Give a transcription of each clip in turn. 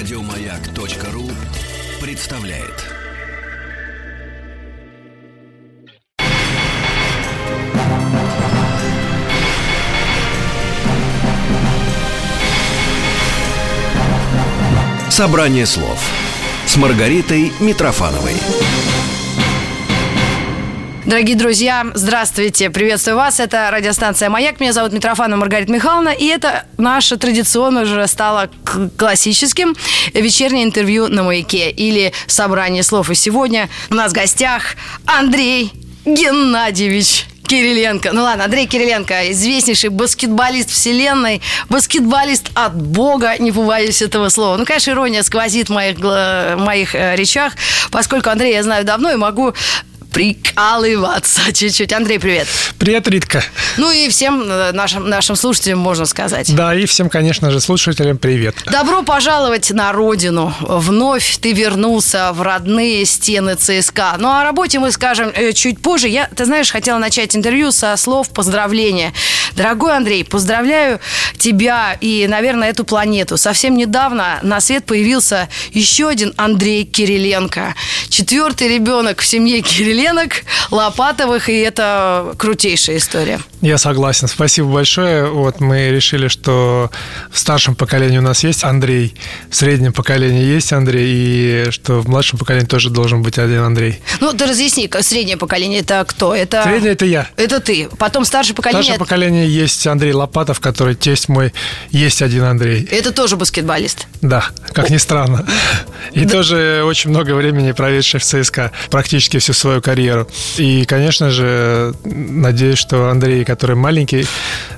Радиомаяк.ру представляет. Собрание слов с Маргаритой Митрофановой. Дорогие друзья, здравствуйте, приветствую вас. Это радиостанция «Маяк». Меня зовут Митрофанова Маргарита Михайловна. И это наше традиционно уже стало классическим вечернее интервью на «Маяке» или собрание слов. И сегодня у нас в гостях Андрей Геннадьевич Кириленко. Ну ладно, Андрей Кириленко, известнейший баскетболист вселенной, баскетболист от бога, не побоюсь этого слова. Ну, конечно, ирония сквозит в моих, в моих э, речах, поскольку Андрей я знаю давно и могу прикалываться чуть-чуть. Андрей, привет. Привет, Ритка. Ну и всем э, нашим, нашим слушателям можно сказать. Да, и всем, конечно же, слушателям привет. Добро пожаловать на родину. Вновь ты вернулся в родные стены ЦСКА. Ну, о работе мы скажем э, чуть позже. Я, ты знаешь, хотела начать интервью со слов поздравления. Дорогой Андрей, поздравляю тебя и, наверное, эту планету. Совсем недавно на свет появился еще один Андрей Кириленко. Четвертый ребенок в семье Кириленко Ленок, Лопатовых, и это крутейшая история. Я согласен. Спасибо большое. Вот мы решили, что в старшем поколении у нас есть Андрей, в среднем поколении есть Андрей, и что в младшем поколении тоже должен быть один Андрей. Ну, ты разъясни, среднее поколение это кто? Это... Среднее это я. Это ты. Потом старшее поколение... Старшее поколение есть Андрей Лопатов, который тесть мой, есть один Андрей. Это тоже баскетболист? Да, как ни странно. И тоже очень много времени проведший в ЦСКА, практически всю свою карьеру. И, конечно же, надеюсь, что Андрей, который маленький,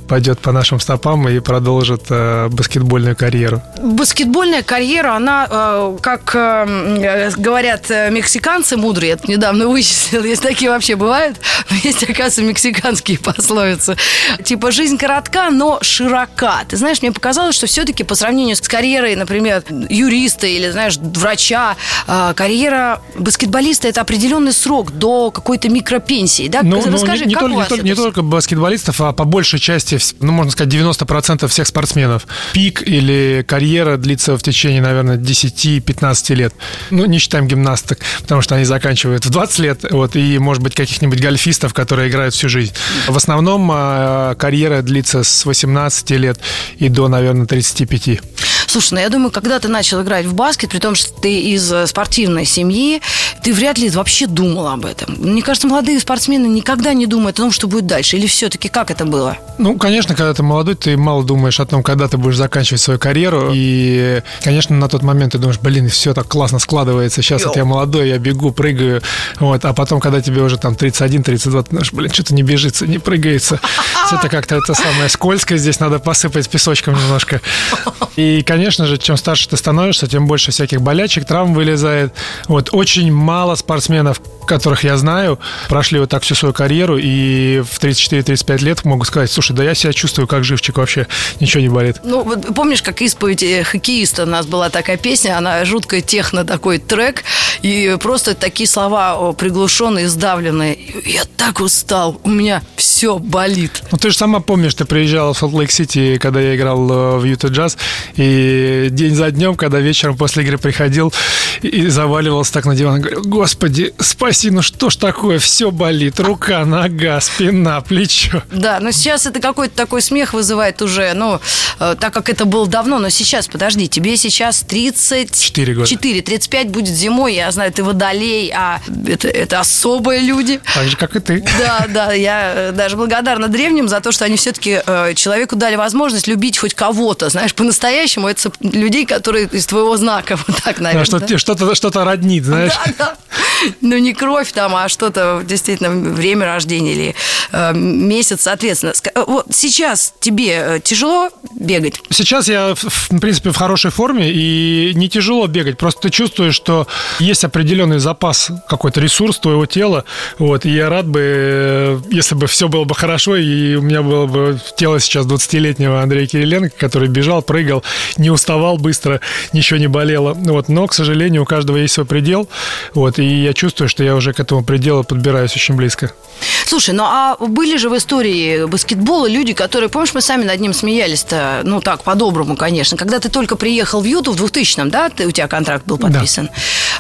пойдет по нашим стопам и продолжит э, баскетбольную карьеру. Баскетбольная карьера, она, э, как э, говорят мексиканцы мудрые, это недавно вычислил, есть такие вообще бывают, есть, оказывается, мексиканские пословицы. Типа, жизнь коротка, но широка. Ты знаешь, мне показалось, что все-таки по сравнению с карьерой, например, юриста или, знаешь, врача, карьера баскетболиста – это определенный срок до какой-то микропенсии, да? Ну, Расскажи, ну, не, не, только, не, только, не только баскетболистов, а по большей части, ну, можно сказать, 90% всех спортсменов. Пик или карьера длится в течение, наверное, 10-15 лет. Ну, не считаем гимнасток, потому что они заканчивают в 20 лет, вот, и, может быть, каких-нибудь гольфистов, которые играют всю жизнь. В основном а, карьера длится с 18 лет и до, наверное, 35. Слушай, ну я думаю, когда ты начал играть в баскет, при том, что ты из э, спортивной семьи, ты вряд ли вообще думал об этом. Мне кажется, молодые спортсмены никогда не думают о том, что будет дальше. Или все-таки как это было? Ну, конечно, когда ты молодой, ты мало думаешь о том, когда ты будешь заканчивать свою карьеру. И, конечно, на тот момент ты думаешь, блин, все так классно складывается. Сейчас вот я молодой, я бегу, прыгаю. Вот. А потом, когда тебе уже там 31, 32, ты думаешь, блин, что-то не бежится, не прыгается. Все-то как-то это самое скользкое здесь, надо посыпать песочком немножко. И, конечно, конечно же, чем старше ты становишься, тем больше всяких болячек, травм вылезает. Вот очень мало спортсменов, которых я знаю, прошли вот так всю свою карьеру и в 34-35 лет могут сказать, слушай, да я себя чувствую как живчик вообще, ничего не болит. Ну, вот помнишь, как исповедь э, хоккеиста, у нас была такая песня, она жуткая техно такой трек, и просто такие слова приглушенные, сдавленные. Я так устал, у меня все болит. Ну, ты же сама помнишь, ты приезжала в Солт-Лейк-Сити, когда я играл э, в Юта Джаз, и день за днем, когда вечером после игры приходил и заваливался так на диван, говорил, господи, спаси, ну что ж такое, все болит, рука, нога, спина, плечо. Да, но сейчас это какой-то такой смех вызывает уже, ну, э, так как это было давно, но сейчас, подожди, тебе сейчас 34 года. 4, 35 будет зимой, я знаю, ты водолей, а это, это особые люди. Так же, как и ты. Да, да, я э, даже благодарна древним за то, что они все-таки э, человеку дали возможность любить хоть кого-то, знаешь, по-настоящему это людей, которые из твоего знака, вот так, наверное. Да, что, что-то, что-то роднит, знаешь. Да, да. Ну, не кровь там, а что-то действительно время рождения или э, месяц, соответственно. Э, вот сейчас тебе э, тяжело бегать? Сейчас я, в принципе, в хорошей форме, и не тяжело бегать. Просто ты чувствуешь, что есть определенный запас, какой-то ресурс твоего тела. Вот, и я рад бы, э, если бы все было бы хорошо, и у меня было бы тело сейчас 20-летнего Андрея Кириленко, который бежал, прыгал, не уставал быстро, ничего не болело. Вот, но, к сожалению, у каждого есть свой предел. Вот, и я чувствую, что я уже к этому пределу подбираюсь очень близко. Слушай, ну а были же в истории баскетбола люди, которые, помнишь, мы сами над ним смеялись-то, ну так, по-доброму, конечно, когда ты только приехал в Юту в 2000-м, да, ты, у тебя контракт был подписан. Да.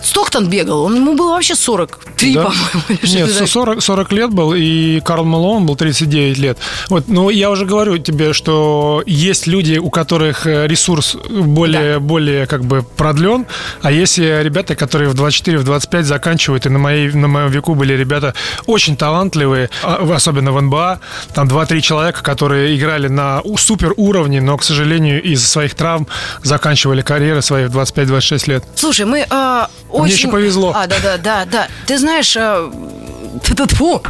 Стоктон бегал, он, ему было вообще 43, да. по-моему. Нет, 40, 40 лет был, и Карл Малон был 39 лет. Вот, но я уже говорю тебе, что есть люди, у которых э, ресурс более, да. более как бы продлен, а есть ребята, которые в 24, в 25 заканчивают, и на, моей, на моем веку были ребята очень талантливые, а, особенно в НБА, там 2-3 человека, которые играли на супер уровне, но, к сожалению, из-за своих травм заканчивали карьеры свои в 25-26 лет. Слушай, мы э, очень... Мне еще повезло. А, да-да, да, да. Ты знаешь, э, Фу.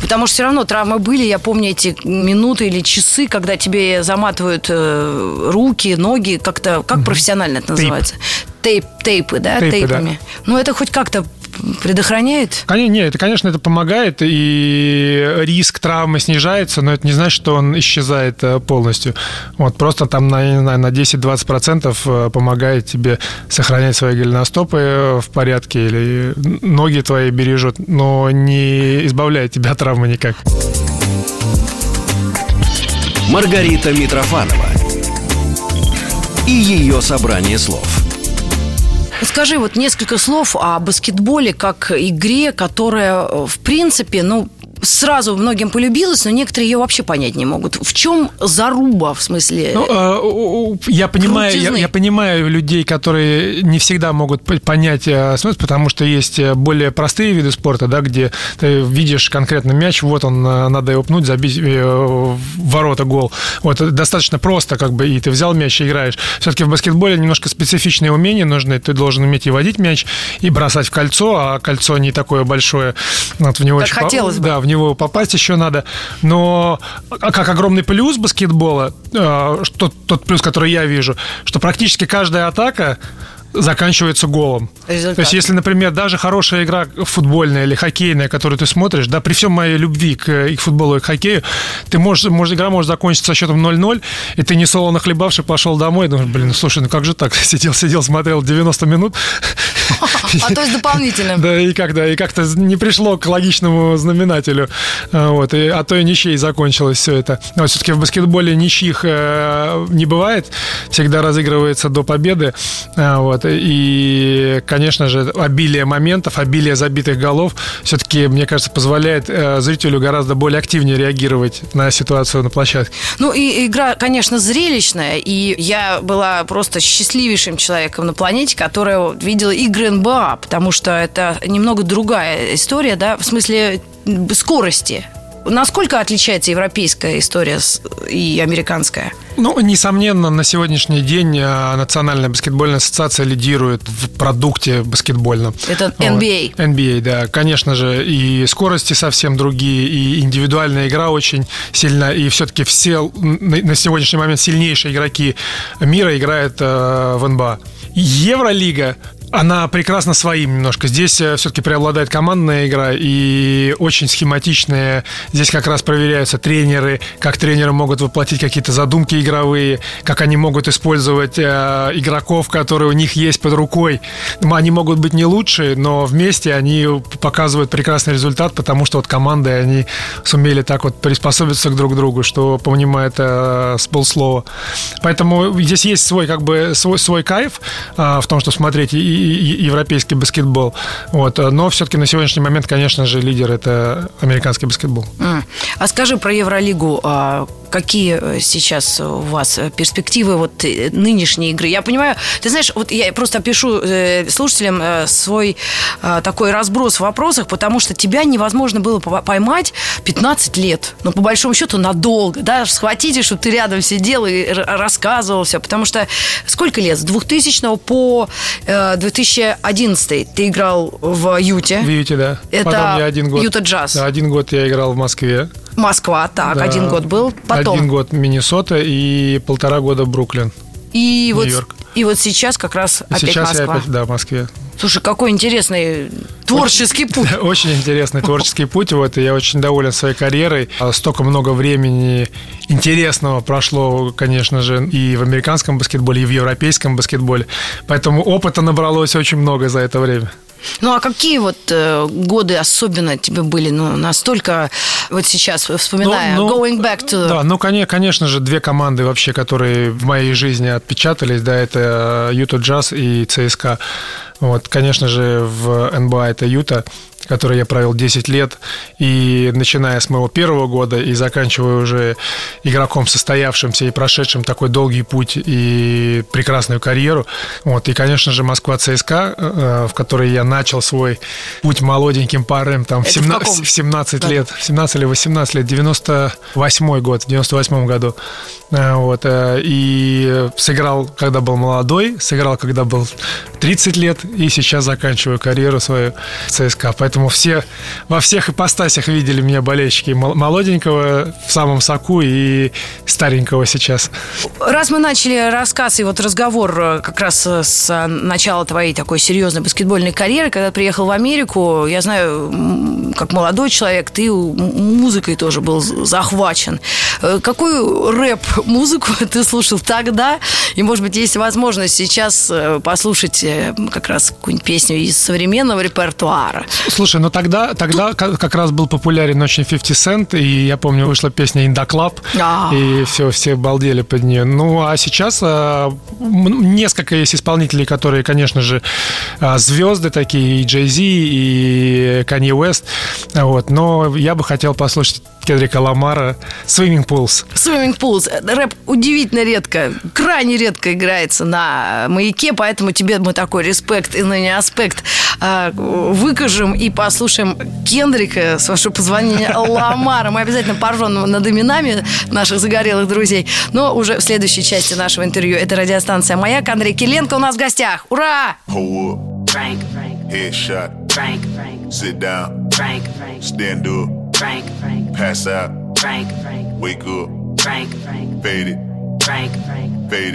Потому что все равно травмы были. Я помню эти минуты или часы, когда тебе заматывают э, руки, ноги, как-то, как профессионально это называется? Тейп, тейпы, да, Тейпы, тейпами. Да. Ну, это хоть как-то предохраняет? Конечно, нет, это, конечно, это помогает, и риск травмы снижается, но это не значит, что он исчезает э, полностью. Вот просто там на, не знаю, на 10-20% э, помогает тебе сохранять свои голеностопы э, в порядке или ноги твои бережет, но не избавляет тебя от травмы никак. Маргарита Митрофанова и ее собрание слов – Скажи вот несколько слов о баскетболе как игре, которая, в принципе, ну, сразу многим полюбилась, но некоторые ее вообще понять не могут. В чем заруба, в смысле? Ну, э, я понимаю, я, я понимаю людей, которые не всегда могут понять э, смысл, потому что есть э, более простые виды спорта, да, где ты видишь конкретно мяч, вот он, надо его пнуть, забить в ворота гол. Вот достаточно просто, как бы, и ты взял мяч и играешь. Все-таки в баскетболе немножко специфичные умения нужны. Ты должен уметь и водить мяч, и бросать в кольцо, а кольцо не такое большое. Вот в него как очень хотелось бы. Да, в него попасть еще надо. Но а как огромный плюс баскетбола, э, что, тот плюс, который я вижу, что практически каждая атака заканчивается голом. Результат. То есть, если, например, даже хорошая игра футбольная или хоккейная, которую ты смотришь, да, при всем моей любви к, и к футболу, и к хоккею, ты можешь, может, игра может закончиться со счетом 0-0, и ты не солоно хлебавший пошел домой, и думаешь, блин, ну слушай, ну как же так? Сидел, сидел, смотрел 90 минут. А то есть дополнительным. Да, и как, да, и как-то не пришло к логичному знаменателю. А, вот, и, а то и ничьей закончилось все это. Но все-таки в баскетболе ничьих э, не бывает, всегда разыгрывается до победы. А, вот, и, конечно же, обилие моментов, обилие забитых голов все-таки, мне кажется, позволяет э, зрителю гораздо более активнее реагировать на ситуацию на площадке. Ну и игра, конечно, зрелищная, и я была просто счастливейшим человеком на планете, которая видела игры НБА, потому что это немного другая история, да, в смысле скорости. Насколько отличается европейская история и американская? Ну, несомненно, на сегодняшний день э, Национальная баскетбольная ассоциация лидирует в продукте баскетбольном. Это NBA. Вот. NBA, да. Конечно же, и скорости совсем другие, и индивидуальная игра очень сильна, и все-таки все на сегодняшний момент сильнейшие игроки мира играют в НБА. Евролига она прекрасно своим немножко. Здесь э, все-таки преобладает командная игра и очень схематичная. Здесь как раз проверяются тренеры, как тренеры могут воплотить какие-то задумки игровые, как они могут использовать э, игроков, которые у них есть под рукой. Они могут быть не лучшие, но вместе они показывают прекрасный результат, потому что вот команды, они сумели так вот приспособиться друг к другу, что, понимаю, это с полслова. Поэтому здесь есть свой, как бы, свой, свой кайф э, в том, что смотреть и европейский баскетбол. Вот. Но все-таки на сегодняшний момент, конечно же, лидер это американский баскетбол. А скажи про Евролигу. А какие э, сейчас у вас перспективы вот э, нынешней игры? Я понимаю, ты знаешь, вот я просто пишу э, слушателям свой такой разброс в вопросах, потому что тебя невозможно было поймать 15 лет. Ну, по большому счету, надолго. Да, схватить, и чтобы ты рядом сидел и рассказывал все. Потому что сколько лет? С 2000 по 2011 ты играл в Юте. В Юте, да. Это Потом я один год, Юта Джаз. Да, один год я играл в Москве. Москва, так, да. один год был. Потом. Один год Миннесота и полтора года Бруклин. И вот, и вот сейчас как раз опять сейчас Москва. я опять, да, в Москве. Слушай, какой интересный творческий путь. Очень интересный творческий путь. Вот, и я очень доволен своей карьерой. А столько много времени интересного прошло, конечно же, и в американском баскетболе, и в европейском баскетболе. Поэтому опыта набралось очень много за это время. Ну а какие вот э, годы особенно тебе были, ну, настолько вот сейчас вспоминая, ну, ну, going back to... Да, ну, конечно же, две команды вообще, которые в моей жизни отпечатались, да, это Юта Джаз и ЦСКА. Вот, конечно же, в НБА это Юта, который я провел 10 лет, и начиная с моего первого года и заканчивая уже игроком состоявшимся и прошедшим такой долгий путь и прекрасную карьеру. Вот, и, конечно же, Москва ЦСКА, э, в которой я начал свой путь молоденьким парем там, в 17, в 17 да. лет, 17 или 18 лет, 98 год, в 98 году. Э, вот, э, и сыграл, когда был молодой, сыграл, когда был 30 лет, и сейчас заканчиваю карьеру свою в ЦСКА. Поэтому все, во всех ипостасях видели меня болельщики молоденького в самом соку и старенького сейчас. Раз мы начали рассказ и вот разговор э, как раз с начала твоей такой серьезной баскетбольной карьеры, когда приехал в Америку, я знаю, как молодой человек, ты музыкой тоже был захвачен. Какую рэп-музыку ты слушал тогда? И, может быть, есть возможность сейчас послушать как раз какую-нибудь песню из современного репертуара. Слушай, ну тогда, тогда как раз был популярен очень 50 Cent, и я помню, вышла песня the Club, и все, все балдели под нее. Ну, а сейчас а, несколько есть исполнителей, которые, конечно же, а, звезды такие, и Джей Зи, и Канье Уэст, вот, но я бы хотел послушать Кедрика Ламара Swimming Pools. Swimming Pools. Рэп удивительно редко, крайне редко играется на маяке, поэтому тебе мы такой респект и ныне аспект э, выкажем и послушаем Кендрика, с вашего позвонения, Ламара. Мы обязательно поржем над именами наших загорелых друзей. Но уже в следующей части нашего интервью это радиостанция «Маяк». Андрей Киленко у нас в гостях. Ура! Frank, headshot, Frank, sit down, Frank, stand up. Frank, Frank, pass out, Frank, Frank, wake up, Frank, Frank, fade it, Frank, Frank, fade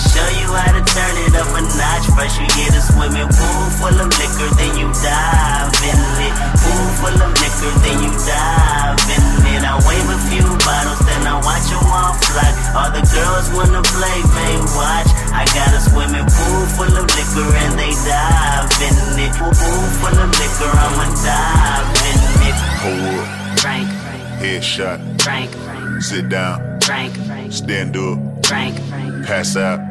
show you how to turn it up a notch. First you get a swimming pool full of liquor, then you dive in it. Pool full of liquor, then you dive in it. I wave a few bottles, then I watch them all fly. All the girls wanna play, they watch. I got a swimming pool full of liquor and they dive in it. Pool full of liquor, I'ma dive in it. Hold up. Frank, Headshot. Frank, Sit down. Frank, Stand up. Frank, Pass out.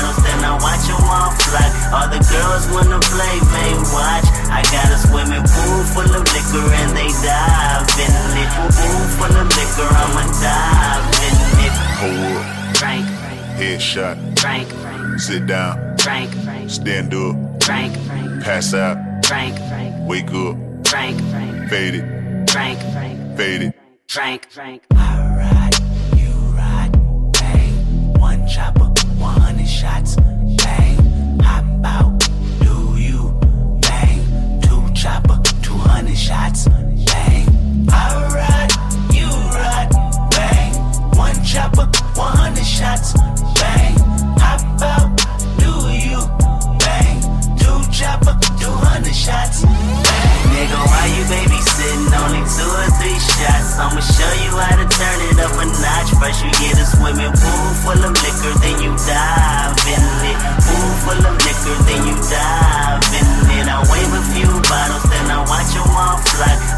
then I watch them all fly. All the girls wanna play, may watch. I got a swimming pool full of liquor and they dive in it. Pool full of liquor, I'ma dive in it. Hold up. Frank. Headshot. Frank. Sit down. Frank. Stand up. Frank. Pass out. Frank. Wake up. Frank. Fade it. Frank. Fade it. Frank. Frank. Chopper, 200 shots, bang, alright, you ride, bang, one chopper, 100 shots, bang, hop out, do you, bang, two chopper, 200 shots, bang. Nigga, why you babysitting? Only two or three shots. I'ma show you how to turn it up a notch. First you get a swimming pool full of liquor, then you dive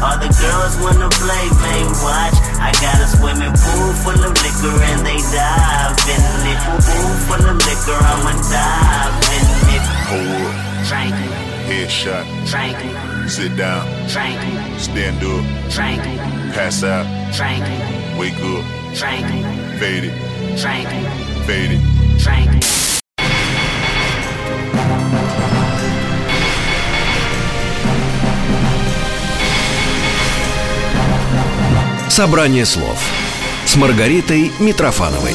All the girls wanna play, they watch. I got a swimming pool full of liquor and they dive in it. Pool full of liquor, I'ma dive in it. Hold up, Drinking, headshot, drinking, sit down, drinking, stand up, drinking, pass out, drinking, wake up, drinking, fade it, drinking, fade Собрание слов с Маргаритой Митрофановой.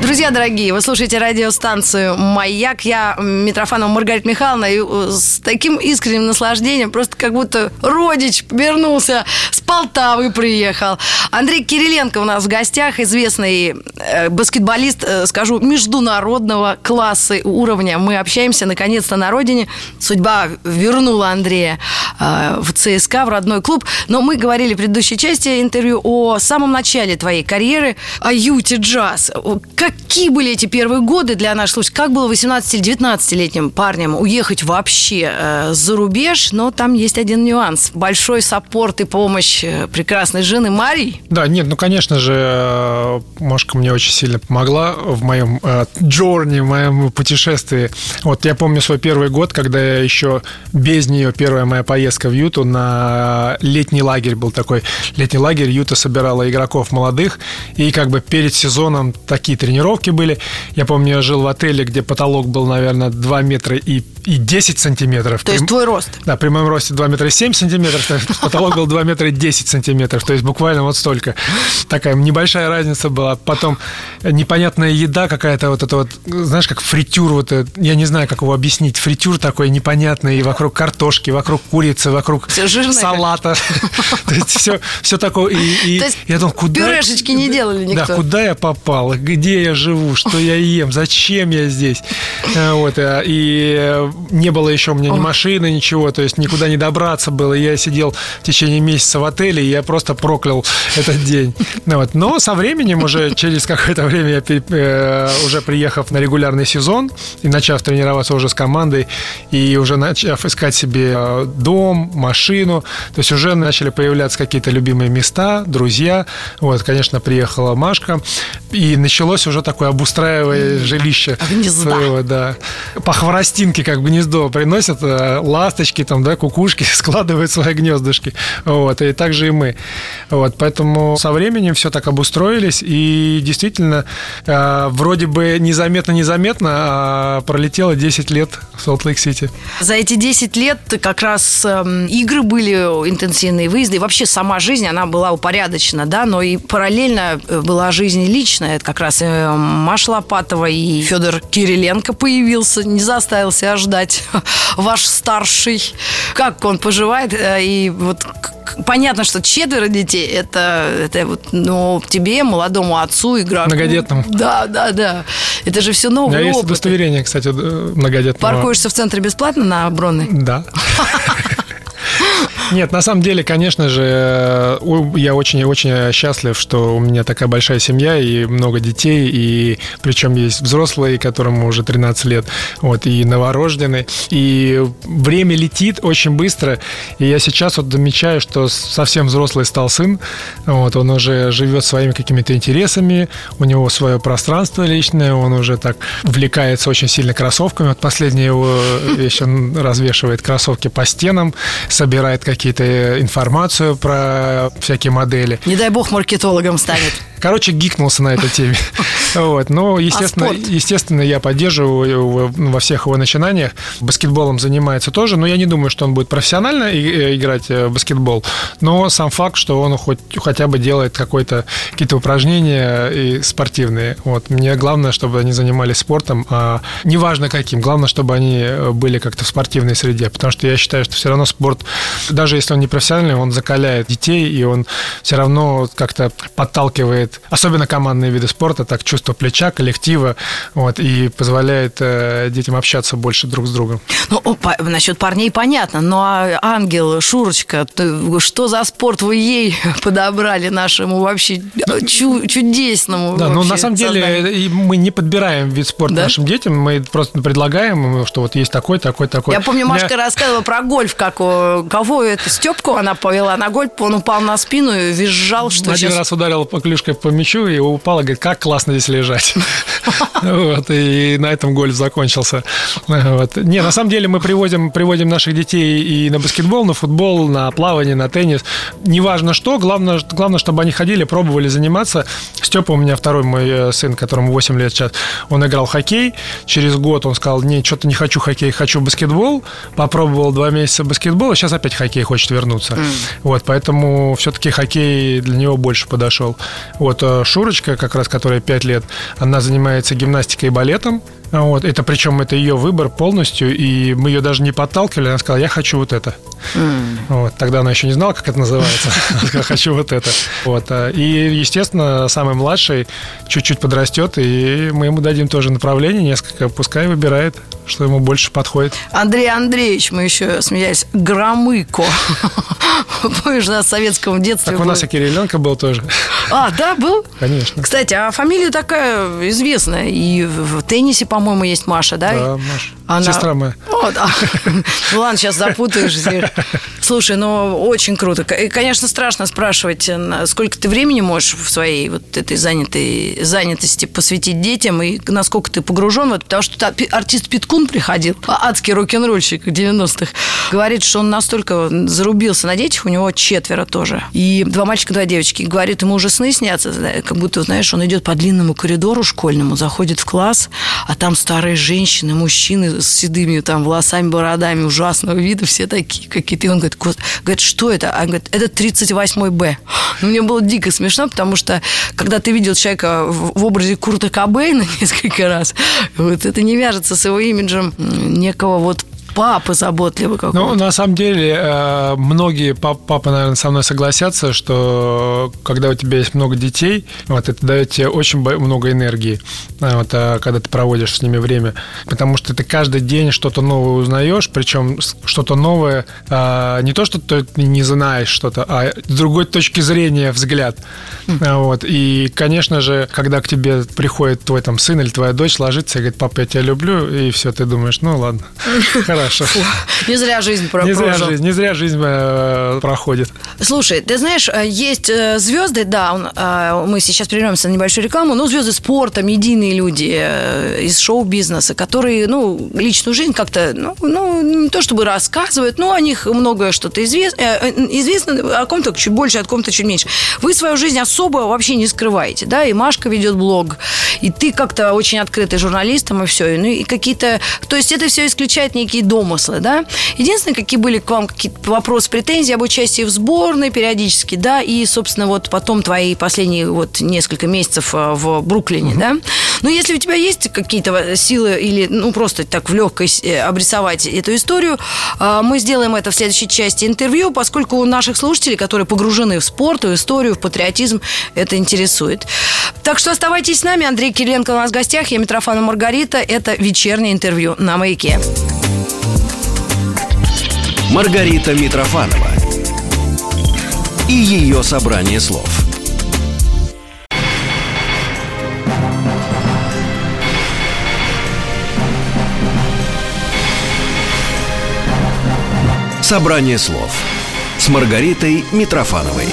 Друзья дорогие, вы слушаете радиостанцию «Маяк». Я Митрофанова Маргарита Михайловна. И э, с таким искренним наслаждением, просто как будто родич вернулся, с Полтавы приехал. Андрей Кириленко у нас в гостях, известный э, баскетболист, э, скажу, международного класса уровня. Мы общаемся наконец-то на родине. Судьба вернула Андрея в ЦСКА, в родной клуб. Но мы говорили в предыдущей части интервью о самом начале твоей карьеры, о Юте Джаз. Какие были эти первые годы для наших слушателей? Как было 18 или 19-летним парнем уехать вообще э, за рубеж? Но там есть один нюанс. Большой саппорт и помощь э, прекрасной жены Марии. Да, нет, ну, конечно же, э, Машка мне очень сильно помогла в моем э, джорни, в моем путешествии. Вот я помню свой первый год, когда я еще без нее, первая моя поездка в Юту на летний лагерь был такой. Летний лагерь Юта собирала игроков молодых, и как бы перед сезоном такие тренировки были. Я помню, я жил в отеле, где потолок был, наверное, 2 метра и, и 10 сантиметров. То есть При- твой рост. Да, при моем росте 2 метра и 7 сантиметров, потолок был 2 метра и 10 сантиметров, то есть буквально вот столько. Такая небольшая разница была. Потом непонятная еда какая-то, вот это вот, знаешь, как фритюр, вот я не знаю, как его объяснить, фритюр такой непонятный, и вокруг картошки, вокруг курицы, вокруг салата. То есть все, все такое. И, и То есть я думал, куда... пюрешечки не делали никто? Да, куда я попал, где я живу, что я ем, зачем я здесь. Э, Вот, э, и не было еще у меня ни машины, ничего, то есть никуда не добраться было. Я сидел в течение месяца в отеле, и я просто проклял этот день. Ну Вот. Но со временем, уже через какое-то время, я пере- э, уже приехав на регулярный сезон и начав тренироваться уже с командой, и уже начав искать себе дом, машину, то есть уже начали появляться какие-то любимые места, друзья. Вот, конечно, приехала Машка, и началось уже такое обустраивание жилища Гнезда. своего, да. По хворостинке как гнездо приносят э, ласточки, там, да, кукушки складывают свои гнездышки. Вот, и так же и мы. Вот, поэтому со временем все так обустроились, и действительно, э, вроде бы незаметно-незаметно, а пролетело 10 лет в Солт-Лейк-Сити. За эти 10 лет как раз эм, игры были интенсивные, выезды, и вообще сама жизнь, она была упорядочена, да, но и параллельно э, была жизнь личная. Это как раз э, Маша Лопатова и Федор Кириленко появился, не заставил себя ждать. Ваш старший. Как он поживает? Э, И вот понятно, что четверо детей, это, это вот, ну, тебе, молодому отцу, игроку. Многодетному. Да, да, да. Это же все У меня есть удостоверение, кстати, многодетного. Паркуешься в центре бесплатно на Бронной? Да. Нет, на самом деле, конечно же, э, я очень-очень счастлив, что у меня такая большая семья и много детей, и причем есть взрослые, которым уже 13 лет, вот, и новорожденные. И время летит очень быстро, и я сейчас вот замечаю, что совсем взрослый стал сын, вот, он уже живет своими какими-то интересами, у него свое пространство личное, он уже так увлекается очень сильно кроссовками. Вот последний его еще развешивает кроссовки по стенам, собирает какие-то информацию про всякие модели. Не дай бог маркетологом станет. Короче, гикнулся на этой теме. Вот. Но, естественно, А естественно, я поддерживаю его во всех его начинаниях. Баскетболом занимается тоже, но я не думаю, что он будет профессионально э, играть э, в баскетбол. Но сам факт, что он хоть, хотя бы делает какой-то, какие-то упражнения и спортивные. Вот. Мне главное, чтобы они занимались спортом, а неважно каким, главное, чтобы они э, были как-то в спортивной среде, потому что я считаю, что все равно спорт, даже если он не профессиональный, он закаляет детей, и он все равно как-то подталкивает развивает, особенно командные виды спорта, так чувство плеча, коллектива, вот, и позволяет э, детям общаться больше друг с другом. Ну, о, по- насчет парней понятно, но а, Ангел, Шурочка, ты- что за спорт вы ей подобрали нашему вообще чу- чудесному Да, ну вообще на самом деле созданию? мы не подбираем вид спорта Да? нашим детям, мы просто предлагаем, что вот есть такой, такой, такой. Я помню, Машка рассказывала про гольф, как у- кого это Степку она повела на гольф, он упал на спину и визжал, что Один сейчас... раз ударил по клюшкой по мячу и упал, и говорит, как классно здесь лежать. Вот, и на этом гольф закончился. Вот. Не, на самом деле мы приводим, приводим наших детей и на баскетбол, на футбол, на плавание, на теннис. Неважно что, главное, главное, чтобы они ходили, пробовали заниматься. Степа у меня второй мой э, сын, которому 8 лет сейчас, он играл в хоккей. Через год он сказал, не, что-то не хочу хоккей, хочу баскетбол. Попробовал два месяца баскетбол, а сейчас опять хоккей хочет вернуться. Вот, поэтому все-таки хоккей для него больше подошел. Вот э, Шурочка, как раз, которая 5 лет, она занимается гимнастикой и балетом. Вот, это причем это ее выбор полностью, и мы ее даже не подталкивали, она сказала, я хочу вот это. Вот, тогда она еще не знала, как это называется. Она сказала, хочу вот это. Вот, а, и, естественно, самый младший чуть-чуть подрастет, и мы ему дадим тоже направление несколько, пускай выбирает, что ему больше подходит. Андрей Андреевич, мы еще смеялись, Громыко. Помнишь, у нас в советском детстве Так у нас и Кириленко был тоже, А, да, был? конечно. Кстати, а фамилия такая известная. И в теннисе, по-моему, есть Маша, да? Да, Маш, Она- сестра моя. О, да. Ну ладно, сейчас запутаешь всех. Слушай, ну очень круто. И, Конечно, страшно спрашивать, на сколько ты времени можешь в своей вот этой занятой занятости посвятить детям и насколько ты погружен в это, потому что артист Питкун приходил, а- адский рок-н-ролльщик 90-х, говорит, что он настолько зарубился на детях, у него четверо тоже. И два мальчика, два девочки. Говорит, ему уже сны снятся, как будто, знаешь, он идет по длинному коридору школьному, заходит в класс, а там старые женщины, мужчины с седыми там волосами, бородами, ужасного вида, все такие какие-то. И он говорит, «Гос- говорит, что это? А он говорит, это 38 Б. Ну, мне было дико смешно, потому что, когда ты видел человека в, образе Курта Кобейна несколько раз, вот это не вяжется с его имиджем некого вот папы заботливого Ну, какого-то. на самом деле, э, многие пап- папы, наверное, со мной согласятся, что когда у тебя есть много детей, вот, это дает тебе очень много энергии, э, вот, а, когда ты проводишь с ними время. Потому что ты каждый день что-то новое узнаешь, причем что-то новое, а, не то, что ты не знаешь что-то, а с другой точки зрения взгляд. А, Вот. И, конечно же, когда к тебе приходит твой там сын или твоя дочь, ложится и говорит, папа, я тебя люблю, и все, ты думаешь, ну ладно, хорошо. Не зря жизнь про- Не зря прожил. жизнь, не зря жизнь э, проходит. Слушай, ты знаешь, э, есть э, звезды, да, он, э, мы сейчас прервемся на небольшую рекламу, но звезды спорта, медийные люди э, из шоу-бизнеса, которые, ну, личную жизнь как-то, ну, ну, не то чтобы рассказывают, но о них многое что-то известно, известно, о ком-то чуть больше, о ком-то чуть меньше. Вы свою жизнь особо вообще не скрываете, да, и Машка ведет блог, и ты как-то очень открытый журналистом, и все, ну, и какие-то, то есть это все исключает некие домыслы, да. Единственное, какие были к вам какие-то вопросы, претензии об участии в сборной периодически, да, и, собственно, вот потом твои последние вот несколько месяцев э, в Бруклине, да. Но если у тебя есть какие-то силы или, ну, просто так в легкость э, обрисовать эту историю, э, мы сделаем это в следующей части интервью, поскольку у наших слушателей, которые погружены в спорт, в историю, в патриотизм, это интересует. Так что оставайтесь с нами. Андрей Кириленко у нас в гостях. Я Митрофана Маргарита. Это вечернее интервью на «Маяке». Маргарита Митрофанова и ее собрание слов. Собрание слов с Маргаритой Митрофановой.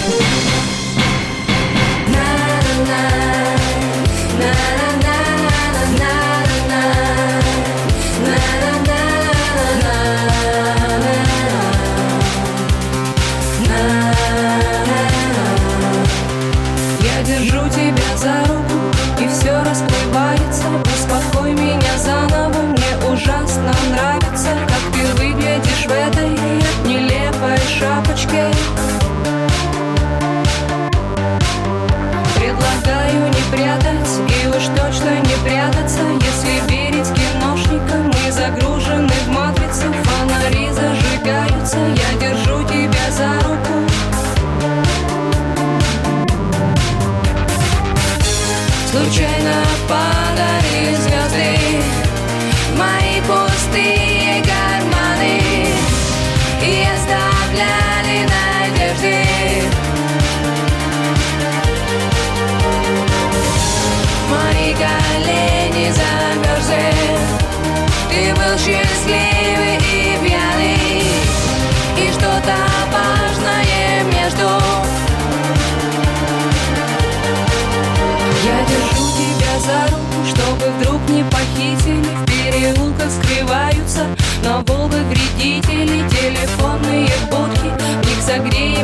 Случайно падали звезды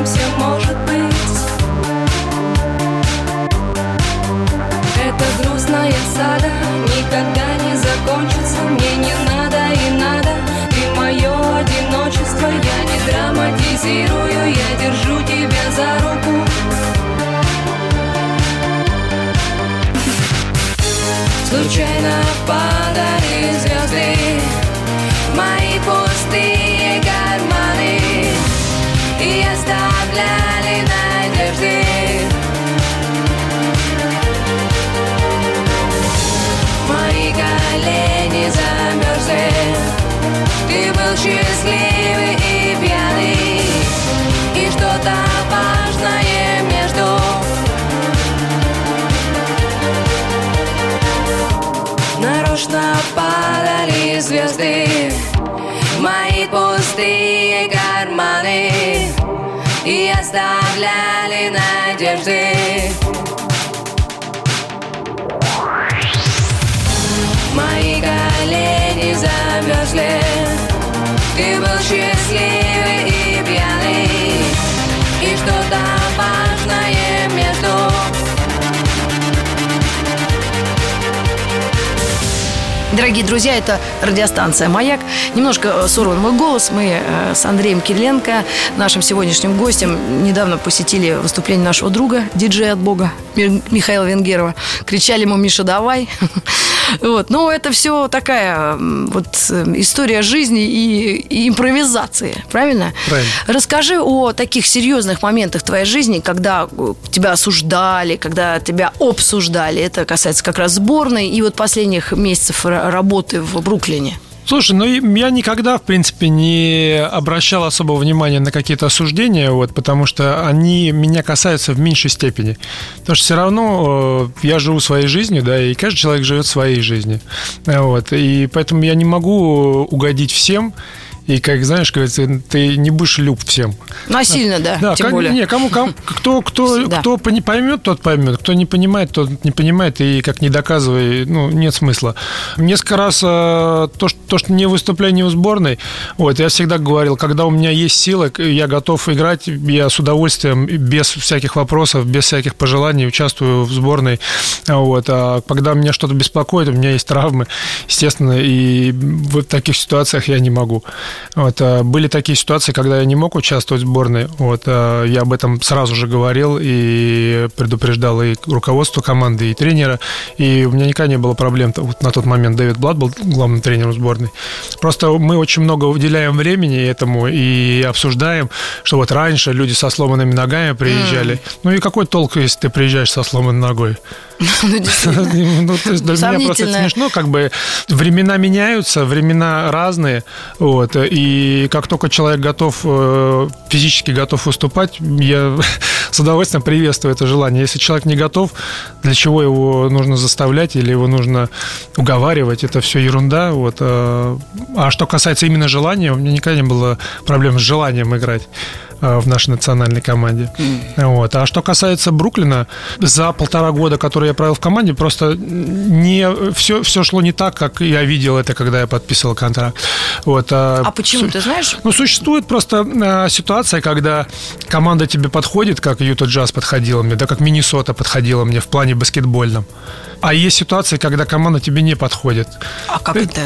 согреемся, может быть. Эта грустная сада никогда не закончится Мне не надо и надо, ты мое одиночество Я не драматизирую, я держу тебя за руку. Случайно падали что-то важное между. Нарочно падали звезды Мои пустые карманы И оставляли надежды. Мои колени замерзли Ты был счастливый Дорогие друзья, это радиостанция «Маяк». Немножко э, сорван мой голос. Мы э, с Андреем Кириленко, нашим сегодняшним гостем, недавно посетили выступление нашего друга, диджея от Бога, Ми- Михаила Венгерова. Кричали ему «Миша, давай!» Вот. Но это все такая вот э, история жизни и, и импровизации, правильно? Правильно. Расскажи о таких серьезных моментах твоей жизни, когда э, тебя осуждали, когда тебя обсуждали. Это касается как раз сборной и вот последних месяцев ра- работы в Бруклине. Слушай, ну я никогда, в принципе, не обращал особого внимания на какие-то осуждения, вот, потому что они меня касаются в меньшей степени. Потому что все равно э, я живу своей жизнью, да, и каждый человек живет своей жизнью. Э, Вот, и поэтому я не могу угодить всем. И, как знаешь, говорится, ты не будешь люб всем. Насильно, да, Да, тем как- более. не, кому, кому- кто, кто, Да. кто поймет, тот поймет, кто не понимает, тот не понимает, и как не доказывай, ну, нет смысла. Несколько раз э, то, что, то, что не выступление в сборной, вот, я всегда говорил, когда у меня есть силы, я готов играть, я с удовольствием, без всяких вопросов, без всяких пожеланий участвую в сборной, вот, а когда меня что-то беспокоит, у меня есть травмы, естественно, и в таких ситуациях я не могу. Вот, а, были такие ситуации, когда я не мог участвовать в сборной. Вот, а, я об этом сразу же говорил и предупреждал и руководство команды, и тренера. И у меня никогда не было проблем. Вот на тот момент Дэвид Блад был главным тренером сборной. Просто мы очень много уделяем времени этому и обсуждаем, что вот раньше люди со сломанными ногами приезжали. Ну и какой толк, если ты приезжаешь со сломанной ногой? Ну. Ну, то есть для меня просто смешно, как бы времена меняются, времена разные, вот, и как только человек готов, э, физически готов выступать, я с удовольствием приветствую это желание. Если человек не готов, для чего его нужно заставлять или его нужно уговаривать, это все ерунда, вот. э, А что касается именно желания, у меня никогда не было проблем с желанием играть в нашей национальной команде. Вот. А что касается Бруклина, за полтора года, которые я провел в команде, просто не все, все шло не так, как я видел это, когда я подписывал контракт. Вот. А почему, ты знаешь? Ну, существует просто э, ситуация, когда команда тебе подходит, как Юта Джаз подходила мне, да, как Миннесота подходила мне в плане баскетбольном. А есть ситуации, когда команда тебе не подходит. А как это?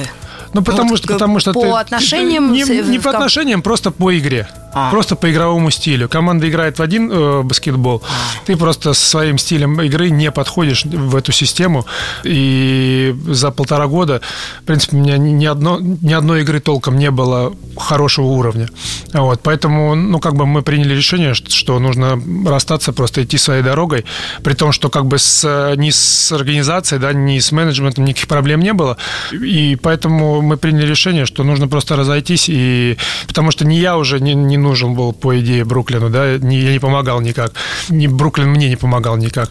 Ну, потому вот что, потому что по ты- отношениям не, не в по отношениям, просто по игре. А. Просто по игровому стилю. Команда играет в один э, баскетбол, ты просто со своим стилем игры не подходишь в эту систему. И за полтора года, в принципе, у меня ни, одно, ни одной игры толком не было хорошего уровня. Вот, поэтому, ну, как бы мы приняли решение, что, что нужно расстаться, просто идти своей дорогой, при том, что как бы с, ни с организацией, да, ни с менеджментом никаких проблем не было. И поэтому мы приняли решение, что нужно просто разойтись, и потому что не я уже не, не нужен был, по идее, Бруклину, да, не, я не помогал никак. Ни Бруклин мне не помогал никак.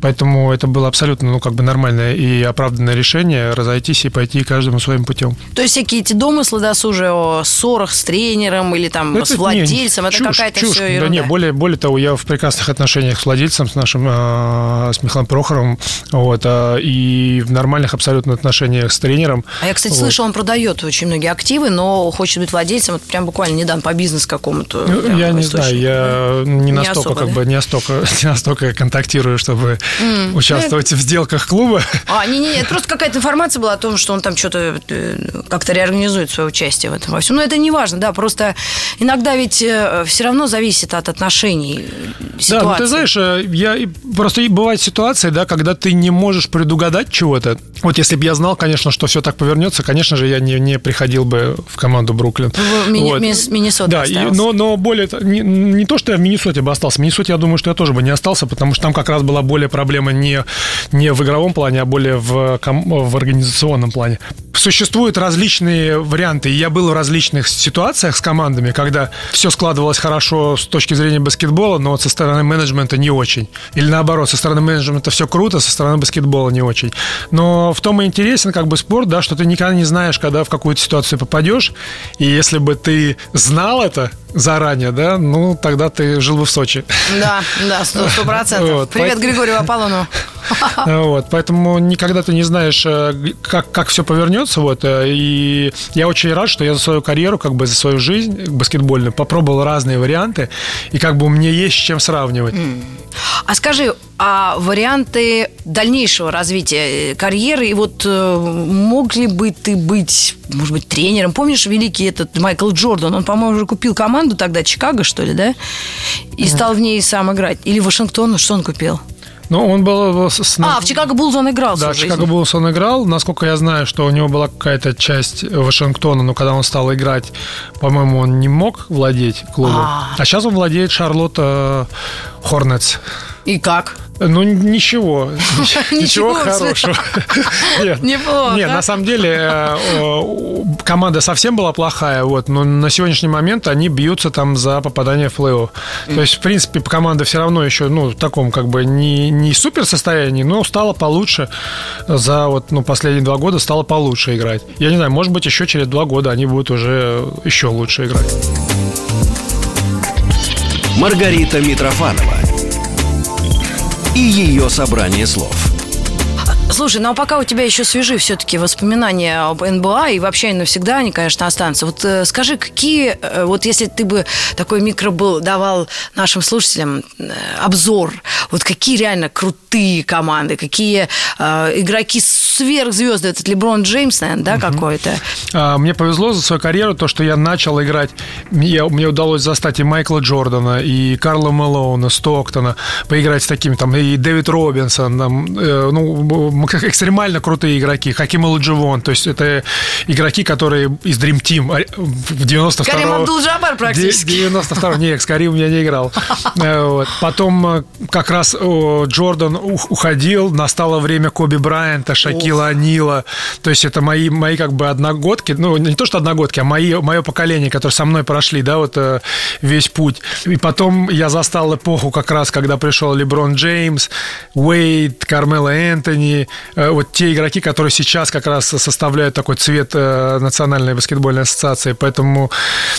Поэтому это было абсолютно, ну, как бы нормальное и оправданное решение разойтись и пойти каждому своим путем. То есть всякие эти домыслы досужие о ссорах с тренером или там Это с не- владельцем, это чушь, какая-то чушь. все Да ерунда. не, более, более того, я в прекрасных отношениях с владельцем, с нашим, э, с Михаилом Прохоровым, вот, а, и в нормальных абсолютно отношениях с тренером. А я, кстати, Вот. слышал, он продает очень многие активы, но хочет быть владельцем, это прям буквально недавно по бизнес какому-то. Ну, я не источнику. знаю, я не настолько, особо, как да? бы, не настолько, не настолько контактирую, чтобы участвовать в сделках клуба. А, не-не-не, это просто какая-то информация была о том, что он там что-то э, как-то реорганизует свое участие в этом во всем. Но это не важно, да, просто иногда ведь все равно зависит от отношений, э, ситуации. Да, ну ты знаешь, э, я просто и бывает ситуация, да, когда ты не можешь предугадать чего-то. Вот если бы я знал, конечно, что все так повернется, конечно же, я не, не приходил бы в команду Бруклин. В Мини- Вот. Миннесота Да, и- но, но более не, не то, что я в Миннесоте бы остался. В Миннесоте я думаю, что я тоже бы не остался, потому что там как раз была более проблема не, не в игровом плане, а более в, в организационном плане. Существуют различные варианты. Я был в различных ситуациях с командами, когда все складывалось хорошо с точки зрения баскетбола, но вот со стороны менеджмента не очень. Или наоборот, со стороны менеджмента все круто, со стороны баскетбола не очень. Но в том и интересен как бы спорт, да, что ты никогда не знаешь, когда в какую-то ситуацию попадешь. И если бы ты знал это заранее, да, ну тогда ты жил бы в Сочи. Да, да, сто процентов. Вот, Привет поэтому- Григорию Аполлону. Вот, поэтому никогда ты не знаешь, э, как, как все повернется. Вот, э, и я очень рад, что я за свою карьеру, как бы за свою жизнь баскетбольную попробовал разные варианты, и как бы мне есть с чем сравнивать. А скажи, а варианты дальнейшего развития э, карьеры, и вот э, мог ли бы ты быть, может быть, тренером? Помнишь великий этот Майкл Джордан? Он, по-моему, уже купил команду тогда, Чикаго, что ли, да? И стал в ней сам играть. Или Вашингтон, что он купил? Но он был, был с- А, в Чикаго Буллс он играл Да, в Чикаго. Буллс он играл. Насколько я знаю, что у него была какая-то часть Вашингтона, но когда он стал играть, по-моему, он не мог владеть клубом. А. А, сейчас он владеет Шарлотта Хорнетс. И как? Ну, ничего. Ничего, хорошего. Нет. Неплохо. Нет, на самом деле э, команда совсем была плохая, вот, но на сегодняшний момент они бьются там за попадание в плей-офф. То есть, в принципе, команда все равно еще, ну, в таком как бы не, не супер состоянии, но стала получше за вот, ну, последние два года стала получше играть. Я не знаю, может быть, еще через два года они будут уже еще лучше играть. Маргарита Митрофанова и ее собрание слов. Слушай, ну а пока у тебя еще свежи все-таки воспоминания об НБА, и вообще навсегда они, конечно, останутся. Вот э, скажи, какие, э, вот если ты бы такой микро был, давал нашим слушателям э, обзор, вот какие реально крутые команды, какие э, игроки сверхзвезды, этот Леброн Джеймс, наверное, да, какой-то? А, Мне повезло за свою карьеру, то, что я начал играть. Мне, мне удалось застать и Майкла Джордана, и Карла Мэлоуна, Стоктона, поиграть с такими, там, и Дэвид Робинсон, там, э, ну, экстремально крутые игроки, Хаким Оладживон, то есть это игроки, которые из Dream Team в 92 Карим Абдул-Джаббар практически. 92 Нет, с Каримом я не играл. Э, вот. Потом э, как раз Джордан ух- уходил, настало время Коби Брайанта, Шакила Анила. То есть это мои, мои как бы одногодки, ну не то, что одногодки, а мои, мое поколение, которые со мной прошли, да, вот э, весь путь. И потом я застал эпоху как раз, когда пришел Леброн Джеймс, Уэйд, Кармело Энтони, вот те игроки, которые сейчас как раз составляют такой цвет э, Национальной баскетбольной ассоциации. Поэтому,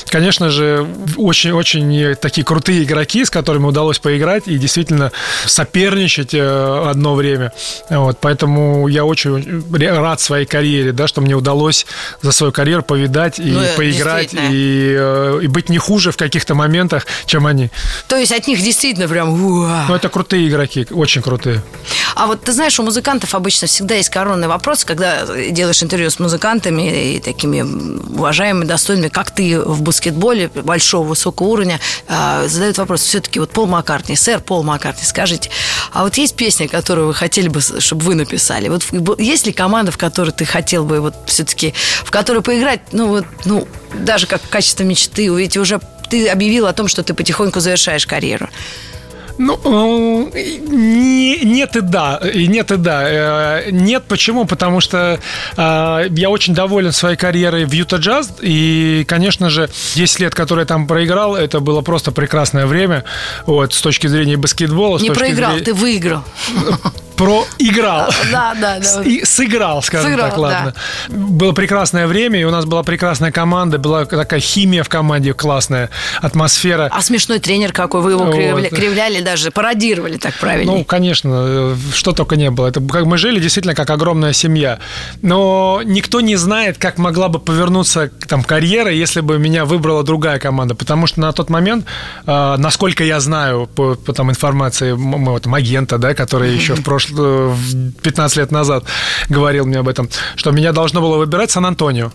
конечно же, очень-очень такие крутые игроки, с которыми удалось поиграть и действительно соперничать э, одно время. Вот, поэтому я очень рад своей карьере, да, что мне удалось за свою карьеру повидать и Ну, э, поиграть, и, э, и быть не хуже в каких-то моментах, чем они. То есть от них действительно прям... уа. Но это крутые игроки, очень крутые. А вот ты знаешь, у музыкантов обычно всегда есть коронный вопрос, когда делаешь интервью с музыкантами и такими уважаемыми, достойными, как ты в баскетболе большого, высокого уровня, а, задают вопрос, все-таки вот Пол Маккартни, сэр Пол Маккартни, скажите, а вот есть песня, которую вы хотели бы, чтобы вы написали? Вот есть ли команда, в которой ты хотел бы вот все-таки, в которой поиграть, ну вот, ну, даже как в качестве мечты, ведь уже ты объявил о том, что ты потихоньку завершаешь карьеру. Ну, не- нет и да, и нет и да. Э, Нет, почему? Потому что э, я очень доволен своей карьерой в Юта Джаз, и, конечно же, 10 лет, которые я там проиграл, это было просто прекрасное время, вот, с точки зрения баскетбола. Не проиграл, зрения- ты выиграл. проиграл. Да, да, да. И сыграл, скажем Сыграл, так, ладно. Было прекрасное время, и у нас была прекрасная команда, была такая химия в команде классная, атмосфера. А смешной тренер какой, вы его Вот. кривля- кривляли даже, пародировали так правильно. Ну, конечно, э, что только не было. Это как мы жили действительно как огромная семья. Но никто не знает, как могла бы повернуться там карьера, если бы меня выбрала другая команда. Потому что на тот момент, э, насколько я знаю по, по там информации моего там агента, да, который еще в прошлом 15 лет назад говорил мне об этом, что меня должно было выбирать Сан-Антонио.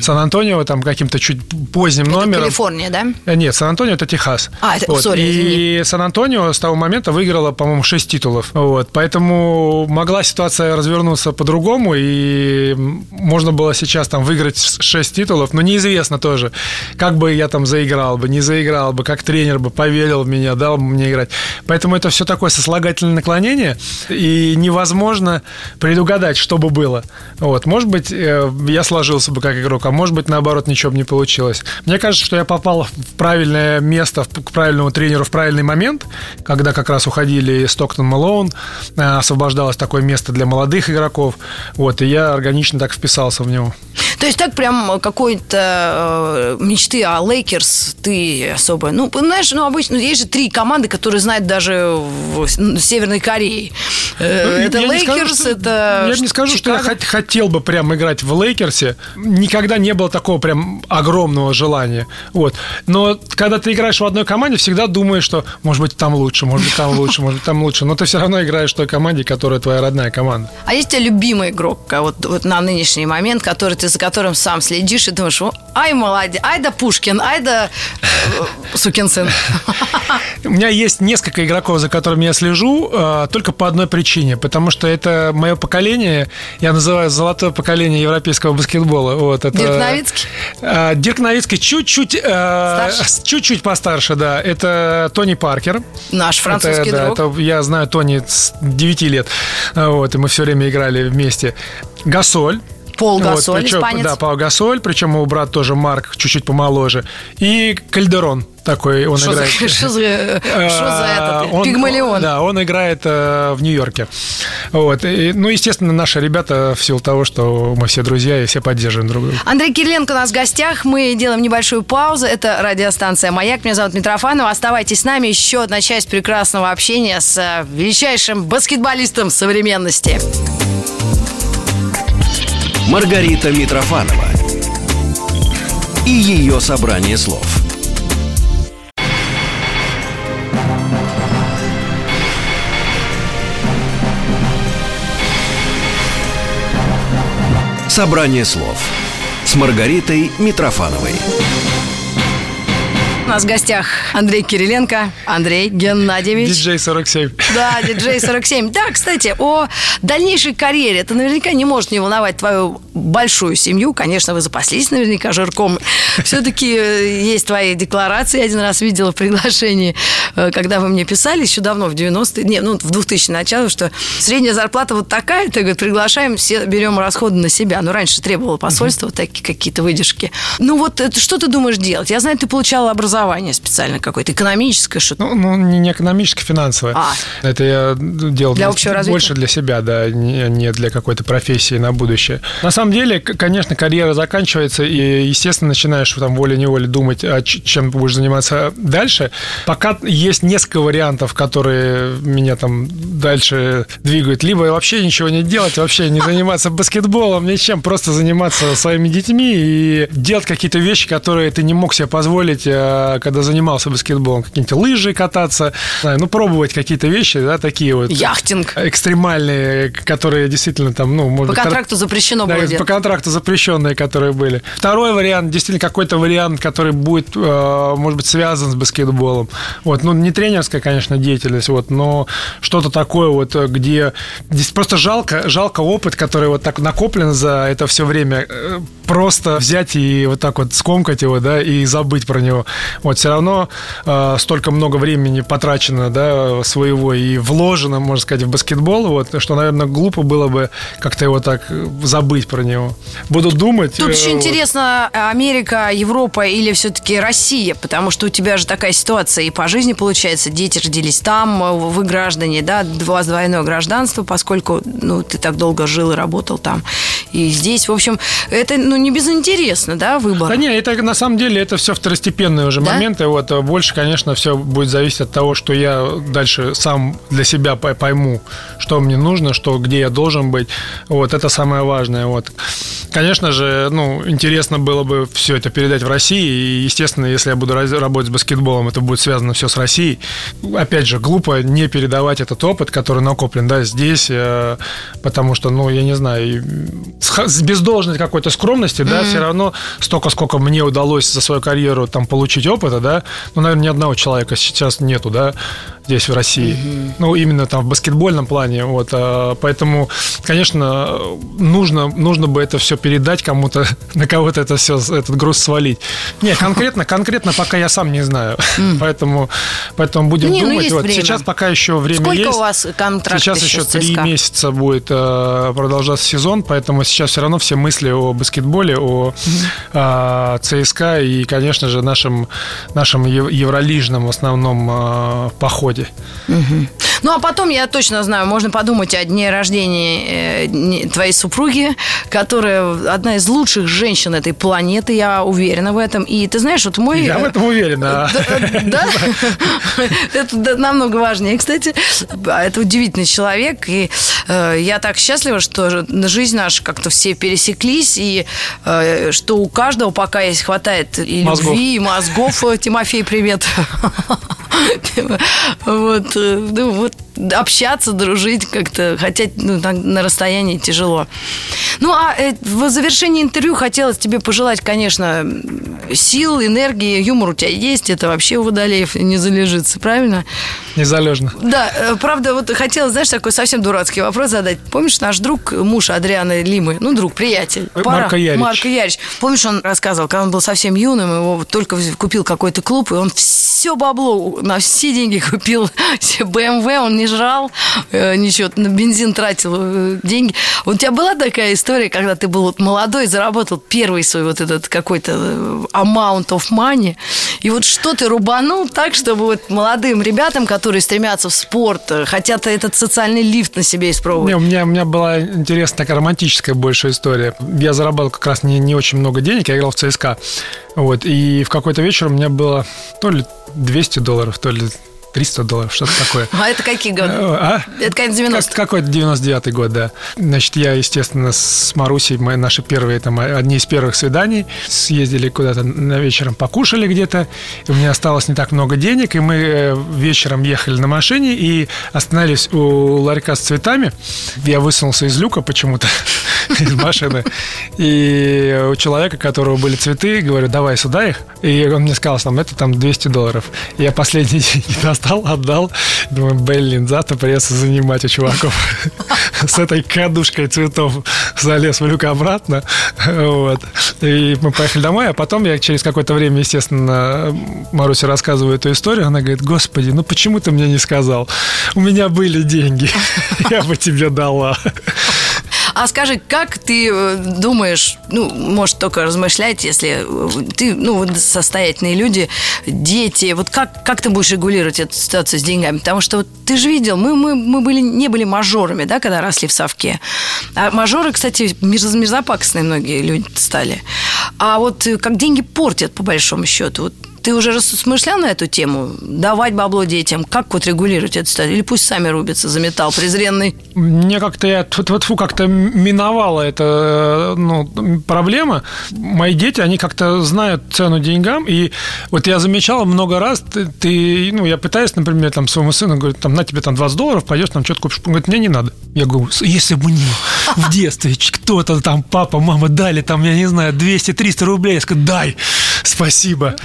Сан-Антонио там каким-то чуть поздним Это номером. Калифорния, да? Э, Нет, Сан-Антонио это Техас. А, это- сори, и извини. Сан-Антонио с того момента выиграла, по-моему, 6 титулов. Вот. Поэтому могла ситуация развернуться по-другому, и можно было сейчас там выиграть 6 титулов, но неизвестно тоже, как бы я там заиграл бы, не заиграл бы, как тренер бы поверил в меня, дал бы мне играть. Поэтому это все такое сослагательное наклонение, и невозможно предугадать, что бы было. Вот. Может быть, э, я сложился бы как игрок, а может быть, наоборот, ничего бы не получилось. Мне кажется, что я попал в правильное место, к правильному тренеру в правильный момент, когда как раз уходили Стоктон Малоун, э, освобождалось такое место для молодых игроков, вот, и я органично так вписался в него. То есть так прям какой-то э, мечты о Лейкерс ты особо... Ну, знаешь, ну, обычно есть же три команды, которые знают даже в Северной Корее. Э, Ну, Это я не скажу, Лейкерс, это Я не скажу, что я хотел бы прям играть в Лейкерсе. Никогда не было такого прям огромного желания. Вот. Но когда ты играешь в одной команде, всегда думаешь, что может быть там лучше, может быть там лучше, может быть там лучше. Но ты все равно играешь в той команде, которая твоя родная команда. А есть у тебя любимый игрок вот, вот на нынешний момент, который ты за которым сам следишь и думаешь, «О, ай, молодец, ай да Пушкин, ай да э, сукин сын. У меня есть несколько игроков, за которыми я слежу, э, только по одной причине, потому что это мое поколение, я называю золотое поколение европейского баскетбола. Вот, это, Дирк Новицкий? Э, Дирк Новицкий чуть-чуть, Старше? чуть-чуть постарше, да. Это Тони Паркер. Наш французский Это, да, друг. это я знаю Тони с 9 лет, вот, и мы все время играли вместе. Гасоль. Пол Вот, Гасоль, причем- испанец. Да, Пау Гасоль, причем его брат тоже Марк, чуть-чуть помоложе. И Кальдерон такой, он за, играет. что за, что за Э, этот он- пигмалион? Да, он играет э, в Нью-Йорке. Вот. И, ну, естественно, наши ребята в силу того, что мы все друзья и все поддерживаем друг друга. Андрей Кириленко у нас в гостях. Мы делаем небольшую паузу. Это радиостанция «Маяк». Меня зовут Митрофанова. Оставайтесь с нами. Еще одна часть прекрасного общения с э, величайшим баскетболистом современности. Маргарита Митрофанова и ее собрание слов. Собрание слов с Маргаритой Митрофановой. У нас в гостях Андрей Кириленко. Андрей Геннадьевич. Диджей 47. Да, диджей 47. Да, кстати, о дальнейшей карьере. Это наверняка не может не волновать твою большую семью. Конечно, вы запаслись наверняка жирком. Все-таки есть твои декларации. Я один раз видела в приглашении, э, когда вы мне писали еще давно, в 90-е, не, ну, в 2000 начало, что средняя зарплата вот такая, ты, говорит, приглашаем, все берем расходы на себя. Ну, раньше требовало посольство вот такие какие-то выдержки. Ну, вот это, что ты думаешь делать? Я знаю, ты получала образование специально какое-то, экономическое, что-то. Ну, ну, не экономически, финансовое. А. Это я делал Для развития? больше для себя, да, не, не для какой-то профессии на будущее. На самом самом деле, конечно, карьера заканчивается, и, естественно, начинаешь там волей-неволей думать, а чем будешь заниматься дальше. Пока есть несколько вариантов, которые меня там дальше двигают. Либо вообще ничего не делать, вообще не заниматься баскетболом, ничем, просто заниматься своими детьми и делать какие-то вещи, которые ты не мог себе позволить, э, когда занимался баскетболом. Какие-нибудь лыжи кататься, ну, пробовать какие-то вещи, да, такие вот Яхтинг. экстремальные, которые действительно там, ну, По может быть, контракту запрещено да, было по контракту запрещенные, которые были. Второй вариант, действительно, какой-то вариант, который будет, э, может быть, связан с баскетболом. Вот, ну, не тренерская, конечно, деятельность, вот, но что-то такое вот, э, где здесь просто жалко, жалко опыт, который вот так накоплен за это все время, э, просто взять и вот так вот скомкать его, да, и забыть про него. Вот, все равно э, столько много времени потрачено, да, своего и вложено, можно сказать, в баскетбол, вот, что, наверное, глупо было бы как-то его так забыть про него. Буду думать. Тут э, еще интересно, Америка, Европа или все-таки Россия, потому что у тебя же такая ситуация и по жизни получается, дети родились там, э, вы граждане, да, у вас двойное гражданство, поскольку, ну, ты так долго жил и работал там, и здесь, в общем, это, ну, не безинтересно, да, выбор? Да не, это на самом деле это все второстепенные уже Да? моменты. Вот э, больше, конечно, все будет зависеть от того, что я дальше сам для себя пой- пойму, что мне нужно, что где я должен быть. Вот это самое важное. Вот. Конечно же, ну, интересно было бы все это передать в России. И, естественно, если я буду работать с баскетболом, это будет связано все с Россией. Опять же, глупо не передавать этот опыт, который накоплен да, здесь, э, потому что, ну, я не знаю, без должной какой-то скромности, да, все равно столько, сколько мне удалось за свою карьеру там получить опыта, да, ну, наверное, ни одного человека сейчас нету, да, здесь в России. Ну, именно там в баскетбольном плане, вот, а, поэтому, конечно, нужно, нужно бы это все передать кому-то, на кого-то это все, этот груз свалить. Не, конкретно, конкретно пока я сам не знаю, поэтому, поэтому будем Не, ну, думать. есть вот, время. сейчас пока еще время Сколько есть. у вас контракт Сейчас еще три месяца будет э, продолжаться сезон, поэтому сейчас все равно все мысли о баскетболе, о э, ЦСКА и, конечно же, нашем, нашем ев- евролижном в основном э, походе городе. Угу. Ну, а потом, я точно знаю, можно подумать о дне рождения э, твоей супруги, которая одна из лучших женщин этой планеты, я уверена в этом. И ты знаешь, вот мой... Я в э, этом уверен. а. Да? Это намного важнее, кстати. А Это удивительный человек. И э, я так счастлива, что жизнь наша как-то все пересеклись. И э, что у каждого пока есть хватает и Мозгов. любви, и мозгов. Э, Тимофей, привет. Вот, э, ну, вот общаться, дружить как-то, хотя ну, на, расстоянии тяжело. Ну, а э, в завершении интервью хотелось тебе пожелать, конечно, сил, энергии, юмор у тебя есть, это вообще у Водолеев не залежится, правильно? Незалежно. Да, э, правда, вот хотела, знаешь, такой совсем дурацкий вопрос задать. Помнишь, наш друг, муж Адрианы Лимы, ну, друг, приятель. Э, Марко Ярич. Марко Ярич. Помнишь, он рассказывал, когда он был совсем юным, его только купил какой-то клуб, и он все бабло, на все деньги купил себе BMW, он не жрал, э, ничего, на бензин тратил э, деньги. У тебя была такая история, когда ты был вот молодой, заработал первый свой вот этот какой-то э, amount of money, и вот что ты рубанул так, чтобы вот молодым ребятам, которые стремятся в спорт, хотят этот социальный лифт на себе испробовать. Не, у, меня, у меня была интересная такая романтическая больше история. Я заработал как раз не, не очень много денег, я играл в ЦСКА. Вот, и в какой-то вечер у меня было то ли 200 долларов, то ли 300 долларов, что-то такое. А это какие годы? А? Это конец 90-х. Как- Какой-то 99-й год, да. Значит, я, естественно, с Марусей, мы наши первые, там, одни из первых свиданий, съездили куда-то на вечером, покушали где-то, у меня осталось не так много денег, и мы э, вечером ехали на машине и остановились у ларька с цветами. Я высунулся из люка почему-то, из машины, и у человека, у которого были цветы, говорю, давай сюда их, и он мне сказал, там, это там 200 долларов. Я последний деньги достал, отдал, думаю, блин, завтра придется занимать у чуваков с этой кадушкой цветов залез в люк обратно, вот. И мы поехали домой, а потом я через какое-то время, естественно, Марусе рассказываю эту историю, она говорит, господи, ну почему ты мне не сказал? У меня были деньги, я бы тебе дала. А скажи, как ты э, думаешь, ну, может, только размышлять, если э, ты, ну, состоятельные люди, дети, вот как, как ты будешь регулировать эту ситуацию с деньгами? Потому что вот ты же видел, мы, мы, мы были, не были мажорами, да, когда росли в совке. А мажоры, кстати, мерз, мерзопакостные многие люди стали. А вот э, как деньги портят, по большому счету, вот ты уже рассмышлял на эту тему? Давать бабло детям? Как вот регулировать это? Или пусть сами рубятся за металл презренный? Мне как-то я -тьфу -тьфу, как-то миновала эта ну, проблема. Мои дети, они как-то знают цену деньгам. И вот я замечал много раз, ты, ты ну, я пытаюсь, например, там своему сыну говорю, там, на тебе там 20 долларов, пойдешь там что-то купишь. Он говорит, мне не надо. Я говорю, если бы мне в детстве кто-то там, папа, мама дали там, я не знаю, 200-300 рублей, я скажу, дай, спасибо.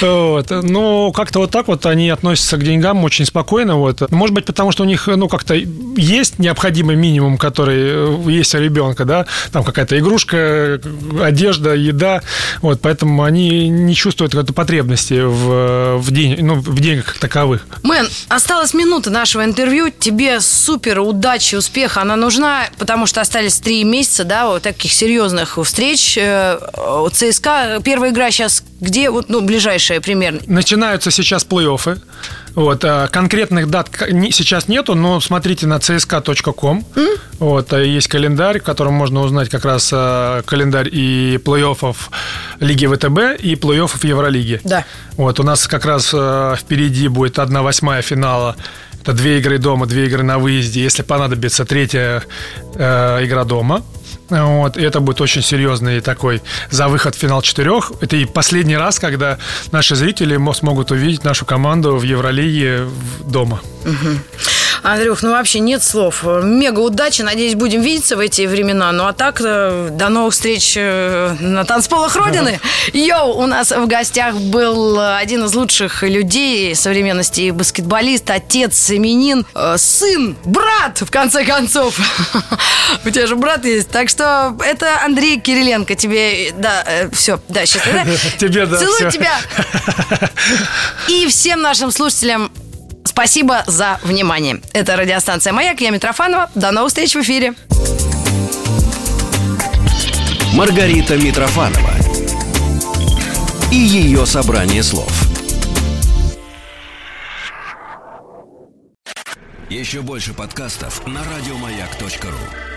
Вот. Но как-то вот так вот они относятся к деньгам очень спокойно. Вот. Может быть, потому что у них, ну, как-то есть необходимый минимум, который э, есть у ребенка, да, там какая-то игрушка, одежда, еда, вот, поэтому они не чувствуют эту потребности в, в, день, ну, в деньгах как таковых. Мэн, осталась минута нашего интервью. Тебе супер удачи, успеха. Она нужна, потому что остались три месяца, да, вот таких серьезных встреч. Э, ЦСКА, первая игра сейчас где, вот, ну, ближайшая примерно? Начинаются сейчас плей-оффы. Вот, а конкретных дат сейчас нету, но смотрите на csk.com. Mm? Вот, а есть календарь, в котором можно узнать как раз а, календарь и плей-оффов Лиги ВТБ и плей-оффов Евролиги. Да. Вот, у нас как раз впереди будет одна восьмая финала это две игры дома, две игры на выезде. Если понадобится третья э, игра дома, вот, и это будет очень серьезный такой за выход в финал четырех. Это и последний раз, когда наши зрители смогут увидеть нашу команду в Евролиге дома. Угу. Андрюх, ну вообще нет слов. Мега удачи. Надеюсь, будем видеться в эти времена. Ну а так, э, до новых встреч э, на танцполах Родины. Йоу, у нас в гостях был один из лучших людей современности. Баскетболист, отец, именин, э, сын, брат, в конце концов. У тебя же брат есть. Так что это Андрей Кириленко. Тебе, да, все, да, сейчас. Тебе, да, Целую тебя. И всем нашим слушателям Спасибо за внимание. Это радиостанция «Маяк». Я Митрофанова. До новых встреч в эфире. Маргарита Митрофанова и ее собрание слов. Еще больше подкастов на радиомаяк.ру